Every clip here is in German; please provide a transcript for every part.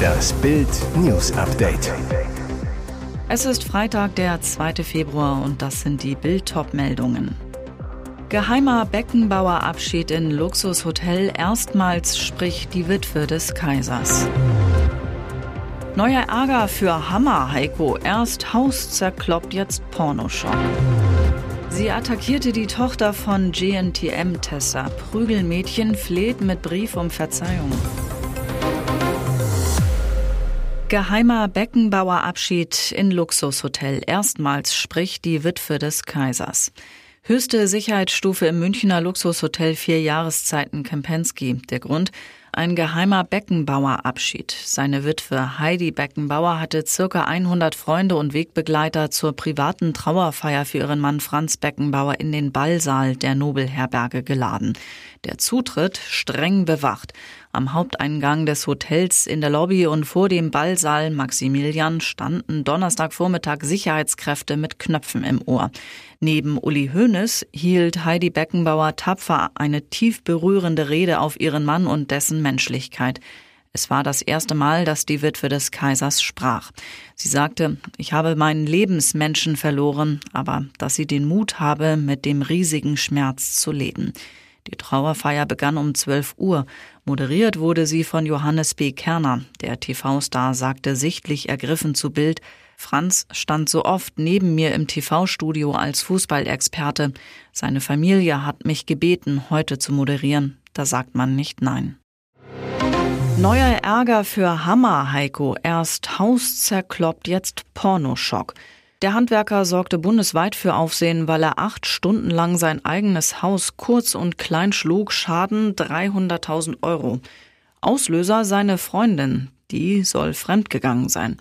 Das Bild News Update. Es ist Freitag, der 2. Februar und das sind die bild meldungen Geheimer Beckenbauerabschied in Luxushotel. Erstmals spricht die Witwe des Kaisers. Neuer Ärger für Hammer Heiko. Erst Haus zerkloppt, jetzt Pornoschock. Sie attackierte die Tochter von GNTM Tessa. Prügelmädchen fleht mit Brief um Verzeihung. Geheimer Beckenbauerabschied in Luxushotel. Erstmals spricht die Witwe des Kaisers. Höchste Sicherheitsstufe im Münchner Luxushotel Vier Jahreszeiten Kempensky. Der Grund? Ein geheimer Beckenbauerabschied. Seine Witwe Heidi Beckenbauer hatte circa 100 Freunde und Wegbegleiter zur privaten Trauerfeier für ihren Mann Franz Beckenbauer in den Ballsaal der Nobelherberge geladen. Der Zutritt streng bewacht. Am Haupteingang des Hotels in der Lobby und vor dem Ballsaal Maximilian standen Donnerstagvormittag Sicherheitskräfte mit Knöpfen im Ohr. Neben Uli Hoeneß hielt Heidi Beckenbauer tapfer eine tief berührende Rede auf ihren Mann und dessen Menschlichkeit. Es war das erste Mal, dass die Witwe des Kaisers sprach. Sie sagte, ich habe meinen Lebensmenschen verloren, aber dass sie den Mut habe, mit dem riesigen Schmerz zu leben. Die Trauerfeier begann um 12 Uhr. Moderiert wurde sie von Johannes B. Kerner. Der TV-Star sagte sichtlich ergriffen zu Bild, Franz stand so oft neben mir im TV-Studio als Fußballexperte. Seine Familie hat mich gebeten, heute zu moderieren. Da sagt man nicht nein. Neuer Ärger für Hammer, Heiko. Erst Haus zerkloppt, jetzt Pornoschock. Der Handwerker sorgte bundesweit für Aufsehen, weil er acht Stunden lang sein eigenes Haus kurz und klein schlug, Schaden 300.000 Euro. Auslöser seine Freundin, die soll fremdgegangen sein.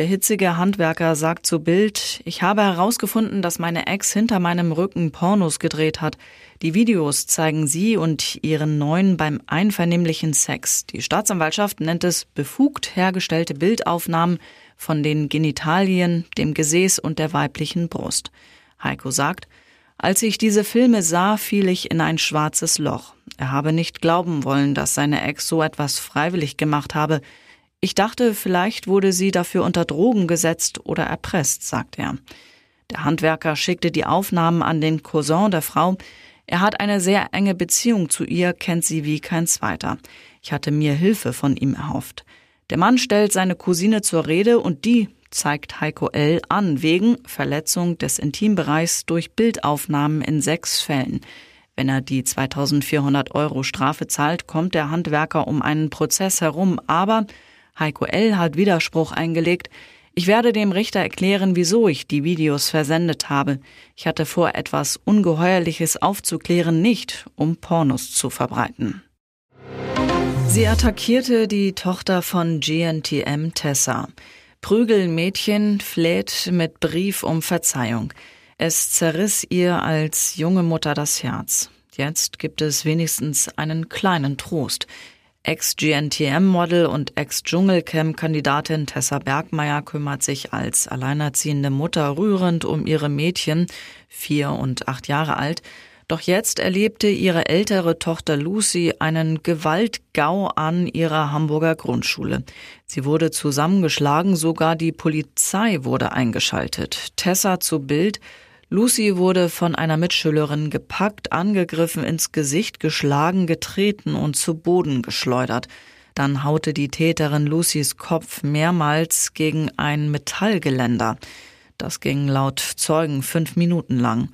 Der hitzige Handwerker sagt zu Bild, ich habe herausgefunden, dass meine Ex hinter meinem Rücken Pornos gedreht hat. Die Videos zeigen sie und ihren Neuen beim einvernehmlichen Sex. Die Staatsanwaltschaft nennt es befugt hergestellte Bildaufnahmen von den Genitalien, dem Gesäß und der weiblichen Brust. Heiko sagt, als ich diese Filme sah, fiel ich in ein schwarzes Loch. Er habe nicht glauben wollen, dass seine Ex so etwas freiwillig gemacht habe. Ich dachte, vielleicht wurde sie dafür unter Drogen gesetzt oder erpresst, sagt er. Der Handwerker schickte die Aufnahmen an den Cousin der Frau. Er hat eine sehr enge Beziehung zu ihr, kennt sie wie kein zweiter. Ich hatte mir Hilfe von ihm erhofft. Der Mann stellt seine Cousine zur Rede und die zeigt Heiko L. an wegen Verletzung des Intimbereichs durch Bildaufnahmen in sechs Fällen. Wenn er die 2400 Euro Strafe zahlt, kommt der Handwerker um einen Prozess herum, aber Heiko L. hat Widerspruch eingelegt. Ich werde dem Richter erklären, wieso ich die Videos versendet habe. Ich hatte vor, etwas Ungeheuerliches aufzuklären, nicht um Pornos zu verbreiten. Sie attackierte die Tochter von GNTM Tessa. Prügelmädchen fleht mit Brief um Verzeihung. Es zerriss ihr als junge Mutter das Herz. Jetzt gibt es wenigstens einen kleinen Trost. Ex-GNTM-Model und Ex-Dschungelcamp-Kandidatin Tessa Bergmeier kümmert sich als alleinerziehende Mutter rührend um ihre Mädchen, vier und acht Jahre alt. Doch jetzt erlebte ihre ältere Tochter Lucy einen Gewaltgau an ihrer Hamburger Grundschule. Sie wurde zusammengeschlagen, sogar die Polizei wurde eingeschaltet. Tessa zu Bild Lucy wurde von einer Mitschülerin gepackt, angegriffen, ins Gesicht geschlagen, getreten und zu Boden geschleudert. Dann haute die Täterin Lucys Kopf mehrmals gegen ein Metallgeländer. Das ging laut Zeugen fünf Minuten lang.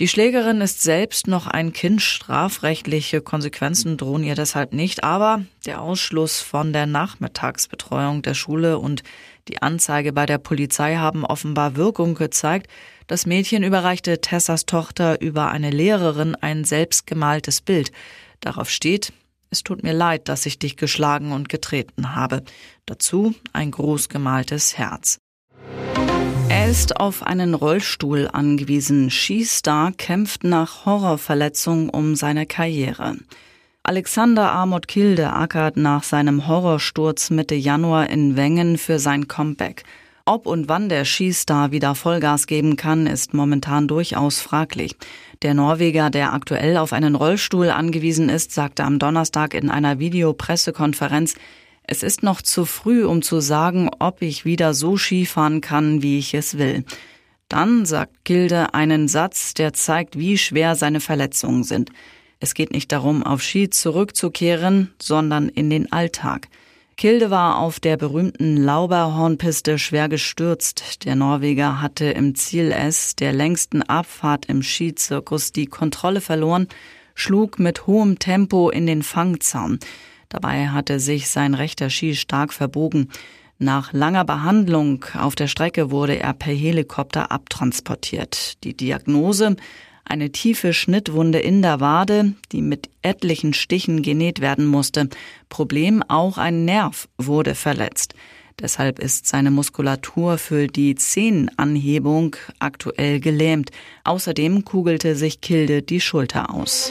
Die Schlägerin ist selbst noch ein Kind, strafrechtliche Konsequenzen drohen ihr deshalb nicht, aber der Ausschluss von der Nachmittagsbetreuung der Schule und die Anzeige bei der Polizei haben offenbar Wirkung gezeigt. Das Mädchen überreichte Tessas Tochter über eine Lehrerin ein selbstgemaltes Bild. Darauf steht, es tut mir leid, dass ich dich geschlagen und getreten habe. Dazu ein groß gemaltes Herz. Er ist auf einen Rollstuhl angewiesen. Skistar kämpft nach Horrorverletzung um seine Karriere. Alexander Amot Kilde ackert nach seinem Horrorsturz Mitte Januar in Wengen für sein Comeback. Ob und wann der Skistar wieder Vollgas geben kann, ist momentan durchaus fraglich. Der Norweger, der aktuell auf einen Rollstuhl angewiesen ist, sagte am Donnerstag in einer Videopressekonferenz, es ist noch zu früh, um zu sagen, ob ich wieder so Skifahren kann, wie ich es will. Dann sagt Gilde einen Satz, der zeigt, wie schwer seine Verletzungen sind. Es geht nicht darum, auf Ski zurückzukehren, sondern in den Alltag. Kilde war auf der berühmten Lauberhornpiste schwer gestürzt. Der Norweger hatte im Ziel S der längsten Abfahrt im Skizirkus die Kontrolle verloren, schlug mit hohem Tempo in den Fangzaun. Dabei hatte sich sein rechter Ski stark verbogen. Nach langer Behandlung auf der Strecke wurde er per Helikopter abtransportiert. Die Diagnose eine tiefe Schnittwunde in der Wade, die mit etlichen Stichen genäht werden musste. Problem auch ein Nerv wurde verletzt. Deshalb ist seine Muskulatur für die Zehenanhebung aktuell gelähmt. Außerdem kugelte sich Kilde die Schulter aus.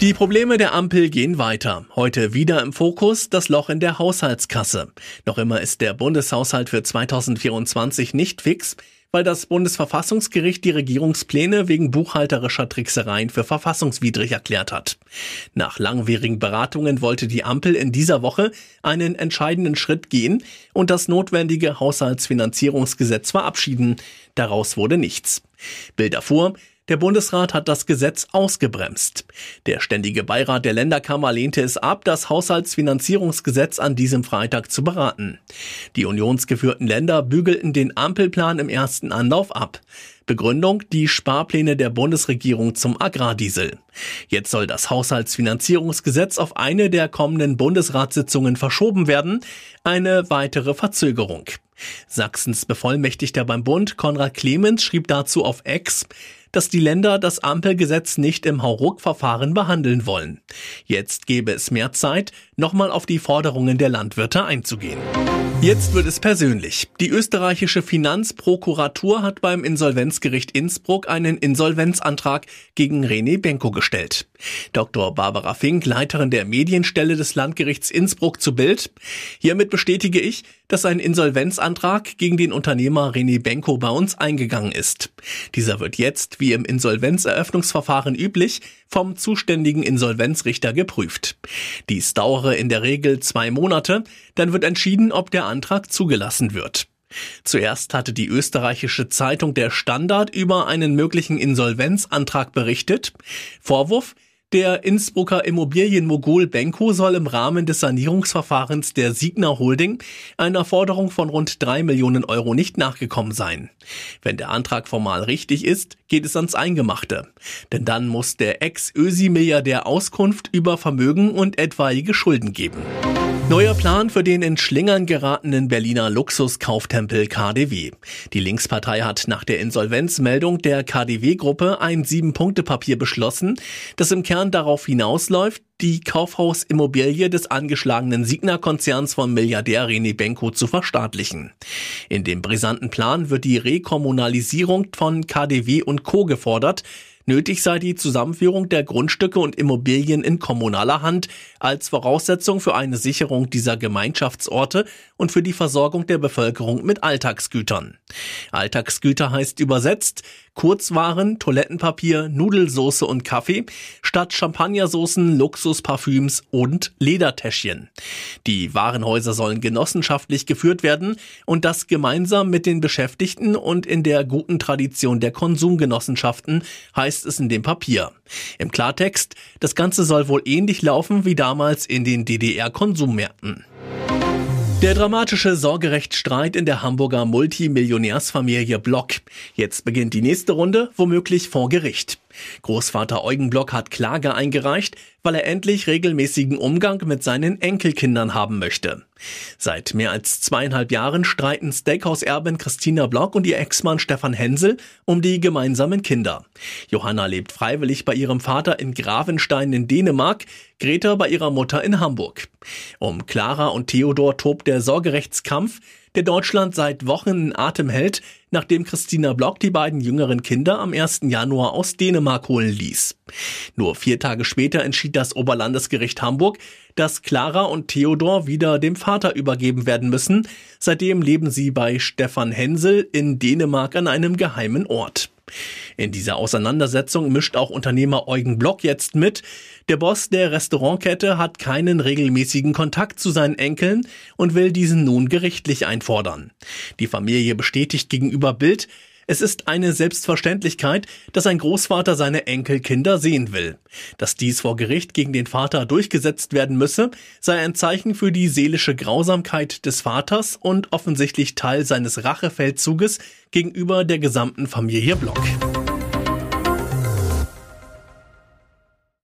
Die Probleme der Ampel gehen weiter. Heute wieder im Fokus das Loch in der Haushaltskasse. Noch immer ist der Bundeshaushalt für 2024 nicht fix, weil das Bundesverfassungsgericht die Regierungspläne wegen buchhalterischer Tricksereien für verfassungswidrig erklärt hat. Nach langwierigen Beratungen wollte die Ampel in dieser Woche einen entscheidenden Schritt gehen und das notwendige Haushaltsfinanzierungsgesetz verabschieden. Daraus wurde nichts. Bilder vor, der Bundesrat hat das Gesetz ausgebremst. Der ständige Beirat der Länderkammer lehnte es ab, das Haushaltsfinanzierungsgesetz an diesem Freitag zu beraten. Die unionsgeführten Länder bügelten den Ampelplan im ersten Anlauf ab. Begründung die Sparpläne der Bundesregierung zum Agrardiesel. Jetzt soll das Haushaltsfinanzierungsgesetz auf eine der kommenden Bundesratssitzungen verschoben werden, eine weitere Verzögerung. Sachsens Bevollmächtigter beim Bund Konrad Clemens schrieb dazu auf Ex, dass die Länder das Ampelgesetz nicht im Hauruck-Verfahren behandeln wollen. Jetzt gäbe es mehr Zeit, nochmal auf die Forderungen der Landwirte einzugehen. Jetzt wird es persönlich. Die österreichische Finanzprokuratur hat beim Insolvenzgericht Innsbruck einen Insolvenzantrag gegen René Benko gestellt. Dr. Barbara Fink, Leiterin der Medienstelle des Landgerichts Innsbruck zu Bild. Hiermit bestätige ich, dass ein Insolvenzantrag gegen den Unternehmer René Benko bei uns eingegangen ist. Dieser wird jetzt, wie im Insolvenzeröffnungsverfahren üblich, vom zuständigen Insolvenzrichter geprüft. Dies dauere in der Regel zwei Monate, dann wird entschieden, ob der Antrag zugelassen wird. Zuerst hatte die österreichische Zeitung Der Standard über einen möglichen Insolvenzantrag berichtet. Vorwurf, der Innsbrucker Immobilienmogul Benko soll im Rahmen des Sanierungsverfahrens der Signa Holding einer Forderung von rund drei Millionen Euro nicht nachgekommen sein. Wenn der Antrag formal richtig ist, geht es ans Eingemachte. Denn dann muss der Ex-Ösi-Milliardär Auskunft über Vermögen und etwaige Schulden geben. Neuer Plan für den in Schlingern geratenen Berliner Luxuskauftempel KDW. Die Linkspartei hat nach der Insolvenzmeldung der KDW-Gruppe ein Sieben-Punkte-Papier beschlossen, das im Kern darauf hinausläuft, die Kaufhausimmobilie des angeschlagenen Signa-Konzerns von Milliardär René Benko zu verstaatlichen. In dem brisanten Plan wird die Rekommunalisierung von KDW und Co. gefordert, Nötig sei die Zusammenführung der Grundstücke und Immobilien in kommunaler Hand als Voraussetzung für eine Sicherung dieser Gemeinschaftsorte und für die Versorgung der Bevölkerung mit Alltagsgütern. Alltagsgüter heißt übersetzt Kurzwaren, Toilettenpapier, Nudelsoße und Kaffee statt Champagnersoßen, Luxusparfüms und Ledertäschchen. Die Warenhäuser sollen genossenschaftlich geführt werden und das gemeinsam mit den Beschäftigten und in der guten Tradition der Konsumgenossenschaften heißt es in dem Papier. Im Klartext, das Ganze soll wohl ähnlich laufen wie damals in den DDR-Konsummärkten. Der dramatische Sorgerechtsstreit in der Hamburger Multimillionärsfamilie Block. Jetzt beginnt die nächste Runde, womöglich vor Gericht. Großvater Eugen Block hat Klage eingereicht, weil er endlich regelmäßigen Umgang mit seinen Enkelkindern haben möchte. Seit mehr als zweieinhalb Jahren streiten Steakhouse-Erbin Christina Block und ihr Ex-Mann Stefan Hensel um die gemeinsamen Kinder. Johanna lebt freiwillig bei ihrem Vater in Gravenstein in Dänemark, Greta bei ihrer Mutter in Hamburg. Um Clara und Theodor tobt der Sorgerechtskampf. Der Deutschland seit Wochen in Atem hält, nachdem Christina Block die beiden jüngeren Kinder am 1. Januar aus Dänemark holen ließ. Nur vier Tage später entschied das Oberlandesgericht Hamburg, dass Clara und Theodor wieder dem Vater übergeben werden müssen. Seitdem leben sie bei Stefan Hensel in Dänemark an einem geheimen Ort. In dieser Auseinandersetzung mischt auch Unternehmer Eugen Block jetzt mit. Der Boss der Restaurantkette hat keinen regelmäßigen Kontakt zu seinen Enkeln und will diesen nun gerichtlich einfordern. Die Familie bestätigt gegenüber Bild, es ist eine Selbstverständlichkeit, dass ein Großvater seine Enkelkinder sehen will. Dass dies vor Gericht gegen den Vater durchgesetzt werden müsse, sei ein Zeichen für die seelische Grausamkeit des Vaters und offensichtlich Teil seines Rachefeldzuges gegenüber der gesamten Familie Block.